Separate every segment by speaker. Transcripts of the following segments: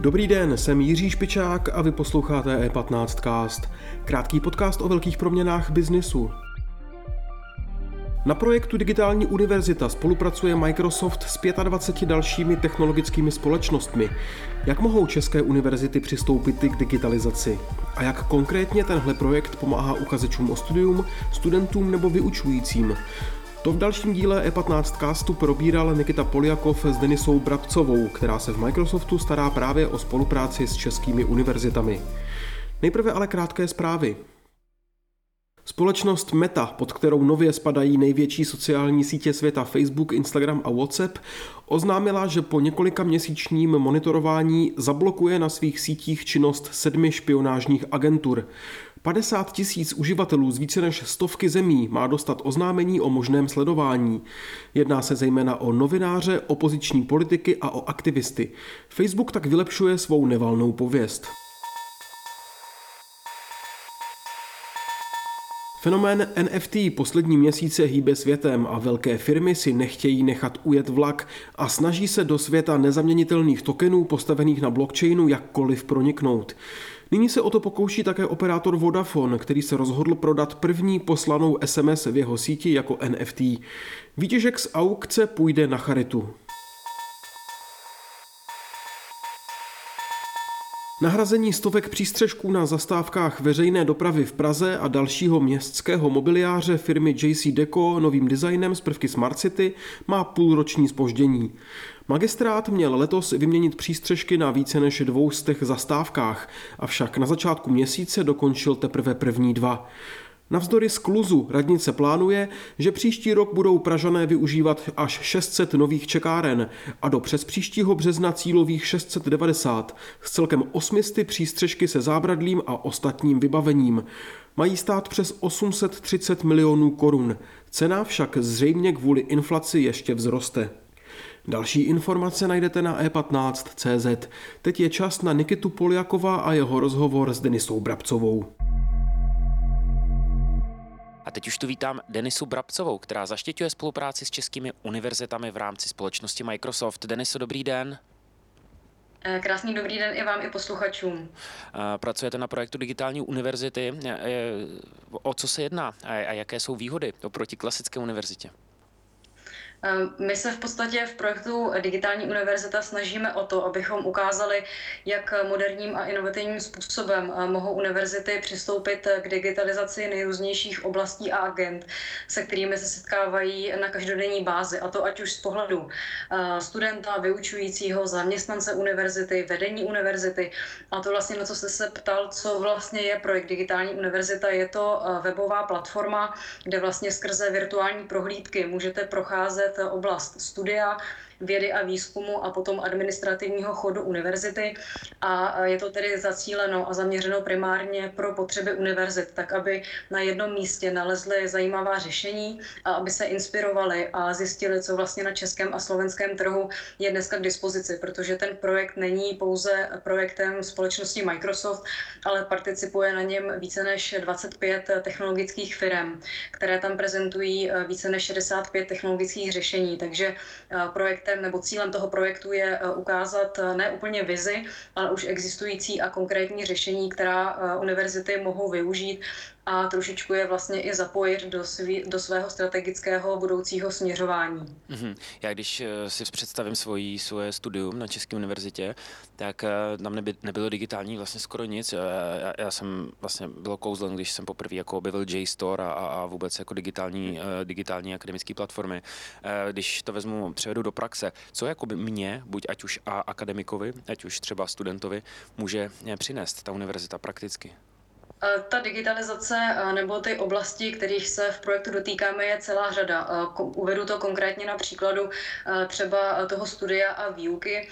Speaker 1: Dobrý den, jsem Jiří Špičák a vy posloucháte E15cast, krátký podcast o velkých proměnách biznisu. Na projektu Digitální univerzita spolupracuje Microsoft s 25 dalšími technologickými společnostmi. Jak mohou české univerzity přistoupit k digitalizaci? A jak konkrétně tenhle projekt pomáhá uchazečům o studium, studentům nebo vyučujícím? To v dalším díle E15 castu probíral Nikita Poliakov s Denisou Brabcovou, která se v Microsoftu stará právě o spolupráci s českými univerzitami. Nejprve ale krátké zprávy. Společnost Meta, pod kterou nově spadají největší sociální sítě světa Facebook, Instagram a WhatsApp, oznámila, že po několika měsíčním monitorování zablokuje na svých sítích činnost sedmi špionážních agentur. 50 tisíc uživatelů z více než stovky zemí má dostat oznámení o možném sledování. Jedná se zejména o novináře, opoziční politiky a o aktivisty. Facebook tak vylepšuje svou nevalnou pověst. Fenomén NFT poslední měsíce hýbe světem a velké firmy si nechtějí nechat ujet vlak a snaží se do světa nezaměnitelných tokenů postavených na blockchainu jakkoliv proniknout. Nyní se o to pokouší také operátor Vodafone, který se rozhodl prodat první poslanou SMS v jeho síti jako NFT. Výtěžek z aukce půjde na charitu. Nahrazení stovek přístřežků na zastávkách veřejné dopravy v Praze a dalšího městského mobiliáře firmy JC Deco novým designem z prvky Smart City má půlroční spoždění. Magistrát měl letos vyměnit přístřežky na více než dvou těch zastávkách, avšak na začátku měsíce dokončil teprve první dva. Navzdory skluzu radnice plánuje, že příští rok budou Pražané využívat až 600 nových čekáren a do přes příštího března cílových 690 s celkem 800 přístřežky se zábradlím a ostatním vybavením. Mají stát přes 830 milionů korun. Cena však zřejmě kvůli inflaci ještě vzroste. Další informace najdete na e15.cz. Teď je čas na Nikitu Poliakova a jeho rozhovor s Denisou Brabcovou.
Speaker 2: Teď už tu vítám Denisu Brabcovou, která zaštiťuje spolupráci s českými univerzitami v rámci společnosti Microsoft. Deniso, dobrý den.
Speaker 3: Eh, krásný dobrý den i vám, i posluchačům.
Speaker 2: Eh, pracujete na projektu Digitální univerzity. Eh, o co se jedná a jaké jsou výhody oproti klasické univerzitě?
Speaker 3: My se v podstatě v projektu Digitální univerzita snažíme o to, abychom ukázali, jak moderním a inovativním způsobem eh, mohou univerzity přistoupit k digitalizaci nejrůznějších oblastí a agent, se kterými se setkávají na každodenní bázi. A to ať už z pohledu eh, studenta, vyučujícího, zaměstnance univerzity, vedení univerzity. A to vlastně, na co jste se ptal, co vlastně je projekt Digitální univerzita, je to eh, webová platforma, kde vlastně skrze virtuální prohlídky můžete procházet oblast studia, vědy a výzkumu a potom administrativního chodu univerzity. A je to tedy zacíleno a zaměřeno primárně pro potřeby univerzit, tak aby na jednom místě nalezli zajímavá řešení a aby se inspirovali a zjistili, co vlastně na českém a slovenském trhu je dneska k dispozici, protože ten projekt není pouze projektem společnosti Microsoft, ale participuje na něm více než 25 technologických firm, které tam prezentují více než 65 technologických řešení. Takže projekt projektem nebo cílem toho projektu je eh, ukázat eh, ne úplně vizi, ale už existující a konkrétní řešení, která eh, univerzity mohou využít a trošičku je vlastně i zapojit do, svý, do svého strategického budoucího směřování.
Speaker 2: Mm-hmm. Já když eh, si představím svoji, svoje studium na České univerzitě, tak eh, tam neby, nebylo digitální vlastně skoro nic. Já, já jsem vlastně bylo kouzlen, když jsem poprvé jako objevil JSTOR a, a vůbec jako digitální, eh, digitální akademické platformy. Když to vezmu, převedu do praxe, co jako by mě, buď ať už a akademikovi, ať už třeba studentovi, může přinést ta univerzita prakticky?
Speaker 3: Eh, ta digitalizace eh, nebo ty oblasti, kterých se v projektu dotýkáme, je celá řada. Eh, uvedu to konkrétně na příkladu třeba toho studia a výuky.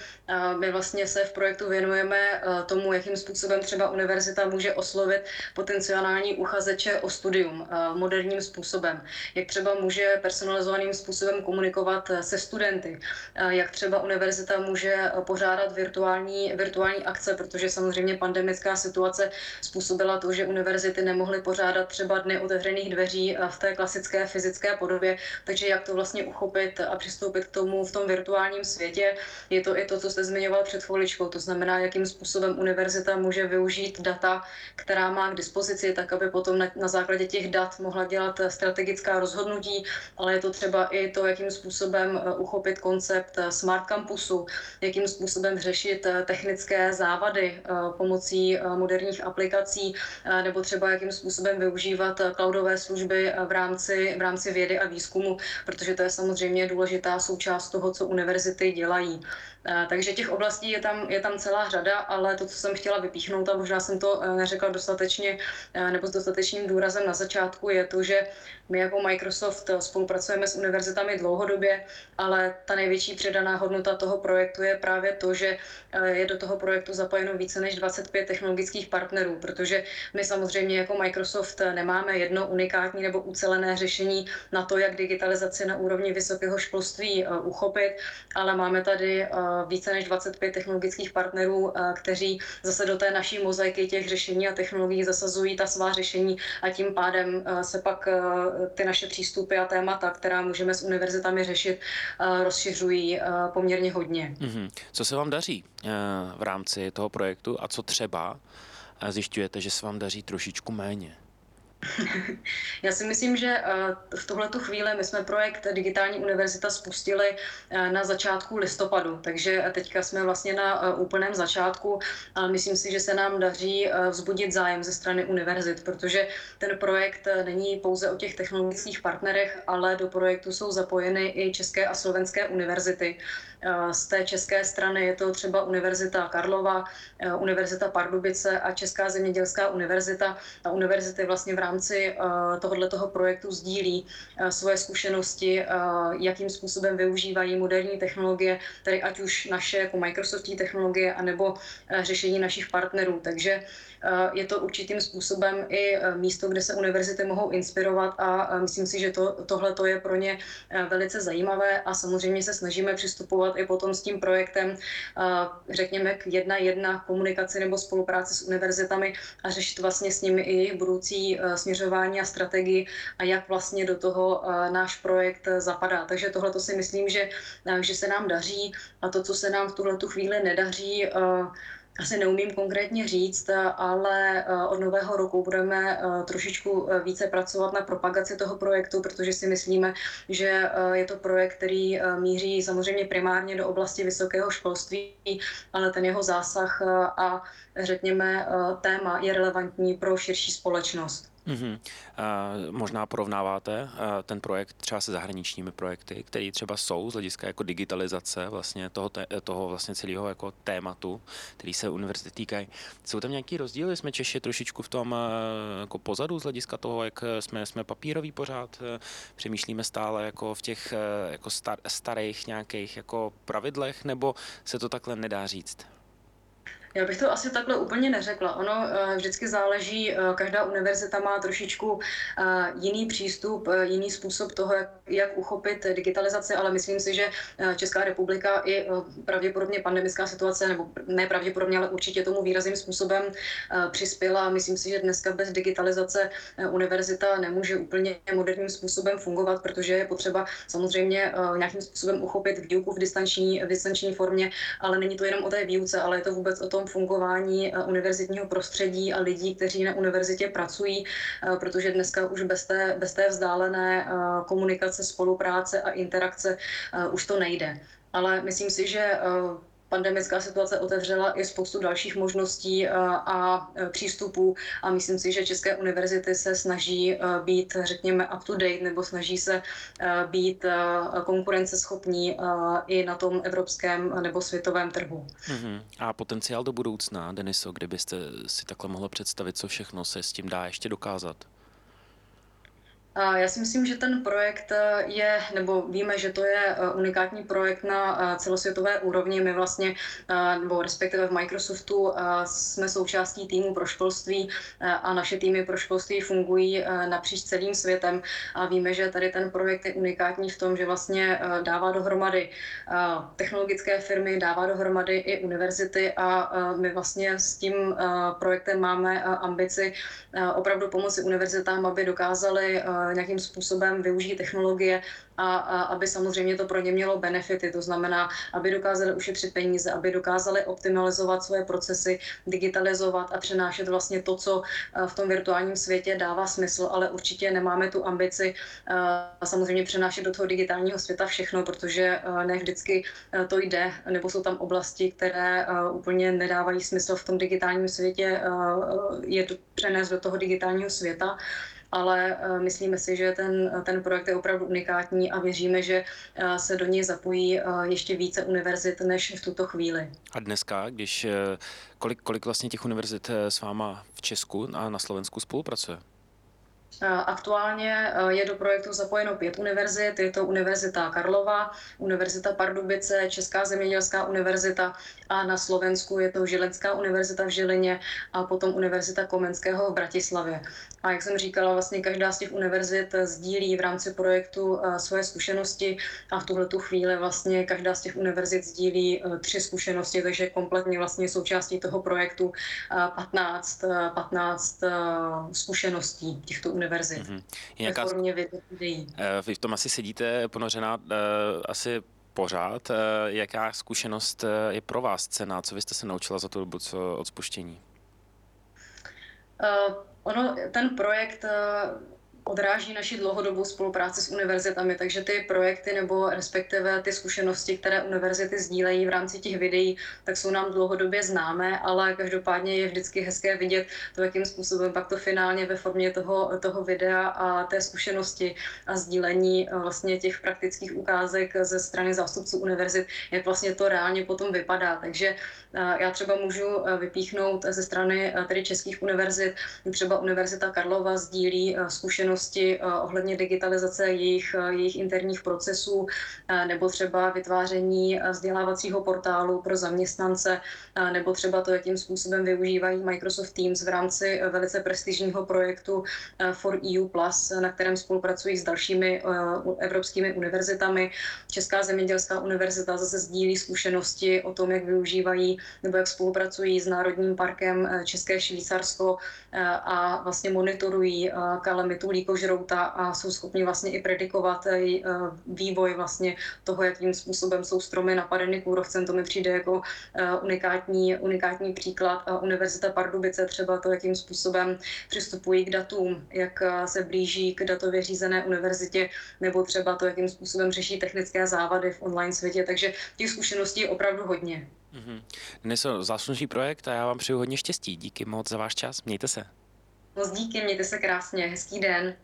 Speaker 3: My vlastně se v projektu věnujeme tomu, jakým způsobem třeba univerzita může oslovit potenciální uchazeče o studium moderním způsobem. Jak třeba může personalizovaným způsobem komunikovat se studenty. Jak třeba univerzita může pořádat virtuální, virtuální akce, protože samozřejmě pandemická situace způsobila to, že univerzity nemohly pořádat třeba dny otevřených dveří v té klasické fyzické podobě, takže jak to vlastně uchopit a přistoupit k tomu v tom virtuálním světě. Je to i to, co jste zmiňoval před chviličkou, to znamená, jakým způsobem univerzita může využít data, která má k dispozici, tak aby potom na, na základě těch dat mohla dělat strategická rozhodnutí, ale je to třeba i to, jakým způsobem eh, uchopit koncept eh, smart campusu, jakým způsobem řešit eh, technické závady pomocí moderních aplikací, nebo třeba jakým způsobem využívat cloudové služby v rámci, v rámci vědy a výzkumu, protože to je samozřejmě důležitá součást toho, co univerzity dělají. Takže těch oblastí je tam, je tam celá řada, ale to, co jsem chtěla vypíchnout, a možná jsem to neřekla dostatečně nebo s dostatečným důrazem na začátku, je to, že my jako Microsoft spolupracujeme s univerzitami dlouhodobě, ale ta největší předaná hodnota toho projektu je právě to, že je do toho projektu zapojeno více než 25 technologických partnerů, protože my samozřejmě jako Microsoft nemáme jedno unikátní nebo ucelené řešení na to, jak digitalizaci na úrovni vysokého školství uchopit, ale máme tady více než 25 technologických partnerů, kteří zase do té naší mozaiky těch řešení a technologií zasazují ta svá řešení a tím pádem se pak ty naše přístupy a témata, která můžeme s univerzitami řešit, rozšiřují poměrně hodně.
Speaker 2: Mm-hmm. Co se vám daří v rámci toho projektu a co třeba zjišťujete, že se vám daří trošičku méně?
Speaker 3: Já si myslím, že eh, v tuhle chvíli my jsme projekt Digitální univerzita spustili eh, na začátku listopadu, takže teďka jsme vlastně na eh, úplném začátku a myslím si, že se nám daří vzbudit zájem ze strany univerzit, protože ten projekt není pouze o těch technologických partnerech, ale do projektu jsou zapojeny i české a slovenské univerzity. Z té české strany je to třeba Univerzita Karlova, Univerzita Pardubice a Česká zemědělská univerzita. A univerzity vlastně v rámci tohoto projektu sdílí svoje zkušenosti, jakým způsobem využívají moderní technologie, tedy ať už naše jako Microsoftní technologie, anebo řešení našich partnerů. Takže je to určitým způsobem i místo, kde se univerzity mohou inspirovat a myslím si, že to, tohle je pro ně velice zajímavé a samozřejmě se snažíme přistupovat i potom s tím projektem, řekněme, k jedna jedna komunikaci nebo spolupráci s univerzitami a řešit vlastně s nimi i jejich budoucí směřování a strategii a jak vlastně do toho náš projekt zapadá. Takže tohle to si myslím, že, že se nám daří a to, co se nám v tuhle tu chvíli nedaří, asi neumím konkrétně říct, ale eh, od nového roku budeme eh, trošičku eh, více pracovat na propagaci toho projektu, protože si myslíme, že je to projekt, který míří samozřejmě primárně do oblasti vysokého školství, ale ten jeho zásah a řekněme téma je relevantní pro širší společnost.
Speaker 2: Mm-hmm. Uh, možná porovnáváte uh, ten projekt třeba se zahraničními projekty, které třeba jsou z hlediska jako digitalizace vlastně toho, te, toho vlastně celého jako tématu, který se univerzity týkají. Jsou tam nějaký rozdíly? Jsme Češi trošičku v tom uh, jako pozadu z hlediska toho, jak jsme, jsme papíroví pořád, přemýšlíme stále jako v těch jako star, starých nějakých jako pravidlech, nebo se to takhle nedá říct?
Speaker 3: Já bych to asi takhle úplně neřekla. Ono eh, vždycky záleží, eh, každá univerzita má trošičku eh, jiný přístup, jiný způsob toho, jak, jak uchopit digitalizaci, ale myslím si, že Česká republika i pravděpodobně pandemická situace, nebo ne pravděpodobně, ale určitě tomu výrazným způsobem přispěla. Myslím si, že dneska bez digitalizace univerzita nemůže úplně moderním způsobem fungovat, protože je potřeba samozřejmě nějakým způsobem uchopit výuku v distanční, v distanční formě, ale není to jenom o té výuce, ale je to vůbec o tom fungování eh, univerzitního prostředí a lidí, kteří na univerzitě pracují, eh, protože dneska už bez té, bez té vzdálené eh, komunikace, spolupráce a interakce už to nejde. Ale myslím si, že pandemická situace otevřela i spoustu dalších možností a přístupů a myslím si, že české univerzity se snaží být, řekněme, up to date nebo snaží se být konkurenceschopní i na tom evropském nebo světovém trhu.
Speaker 2: Uh-huh. A potenciál do budoucna, Deniso, kdybyste si takhle mohla představit, co všechno se s tím dá ještě dokázat?
Speaker 3: Já si myslím, že ten projekt eh, je, nebo víme, že to je eh, unikátní projekt na eh, celosvětové úrovni. My vlastně, nebo respektive v Microsoftu jsme součástí týmu pro školství a naše týmy pro školství fungují napříč celým světem a víme, že tady ten projekt je unikátní v tom, že vlastně dává dohromady technologické firmy, dává dohromady i univerzity a my vlastně s tím projektem máme ambici opravdu pomoci univerzitám, aby dokázali nějakým způsobem využít technologie a, a aby samozřejmě to pro ně mělo benefity, to znamená, aby dokázali ušetřit peníze, aby dokázali optimalizovat svoje procesy, digitalizovat a přenášet vlastně to, co eh, v tom virtuálním světě dává smysl, ale určitě nemáme tu ambici eh, samozřejmě přenášet do toho digitálního světa všechno, protože eh, ne vždycky to jde, nebo jsou tam oblasti, které úplně nedávají smysl v tom digitálním světě, je to přenést do toho digitálního světa ale eh, myslíme si, že ten, ten projekt je opravdu unikátní a věříme, že eh, se do něj zapojí eh, ještě více univerzit než v tuto chvíli.
Speaker 2: A dneska, když kolik, kolik vlastně těch univerzit s váma v Česku a na Slovensku spolupracuje?
Speaker 3: Aktuálně je do projektu zapojeno pět univerzit. Je to Univerzita Karlova, Univerzita Pardubice, Česká zemědělská univerzita a na Slovensku je to Žilenská univerzita v Žilině a potom Univerzita Komenského v Bratislavě. A jak jsem říkala, vlastně každá z těch univerzit sdílí v rámci projektu svoje zkušenosti a v tuhle tu chvíli vlastně každá z těch univerzit sdílí tři zkušenosti, takže kompletně vlastně součástí toho projektu 15, 15 zkušeností těchto univerzit univerzit. Mm-hmm. Nějaká... formě videí.
Speaker 2: Eh, vy v tom asi sedíte ponořená uh, asi pořád. Uh, jaká zkušenost je pro vás cena? Co vy jste se naučila za tu dobu co od spuštění?
Speaker 3: Uh, ono, ten projekt odráží naši dlouhodobou spolupráci s univerzitami, takže ty projekty nebo respektive ty zkušenosti, které univerzity sdílejí v rámci těch videí, tak jsou nám dlouhodobě známé, ale každopádně je vždycky hezké vidět to, jakým způsobem pak to finálně ve formě toho, toho videa a té zkušenosti a sdílení eh, vlastně těch praktických ukázek ze strany zástupců univerzit, jak vlastně to reálně potom vypadá. Takže eh, já třeba můžu eh, vypíchnout ze strany tedy českých univerzit, třeba Univerzita Karlova sdílí zkušenosti zkušenosti eh, ohledně digitalizace jejich, eh, jejich interních procesů eh, nebo třeba vytváření vzdělávacího portálu pro zaměstnance nebo třeba to, jakým způsobem využívají Microsoft Teams v rámci velice prestižního projektu For EU+, na kterém spolupracují s dalšími evropskými univerzitami. Česká zemědělská univerzita zase sdílí zkušenosti o tom, jak využívají nebo jak spolupracují s Národním parkem České Švýcarsko a vlastně monitorují kalamitu kožrouta a jsou schopni vlastně i predikovat eh, vývoj vlastně toho, jakým způsobem jsou stromy napadeny kůrovcem. To mi přijde jako eh, unikátní, unikátní příklad. Univerzita Pardubice třeba to, jakým způsobem přistupují k datům, jak eh, se blíží k datově řízené univerzitě, nebo třeba to, jakým způsobem řeší technické závady v online světě. Takže těch zkušeností je opravdu hodně.
Speaker 2: Mm-hmm. Dnes je záslužný projekt a já vám přeju hodně štěstí. Díky moc za váš čas. Mějte se.
Speaker 3: Moc díky, mějte se krásně, hezký den.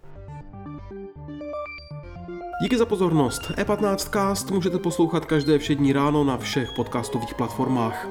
Speaker 1: Díky za pozornost. E15cast můžete poslouchat každé všední ráno na všech podcastových platformách.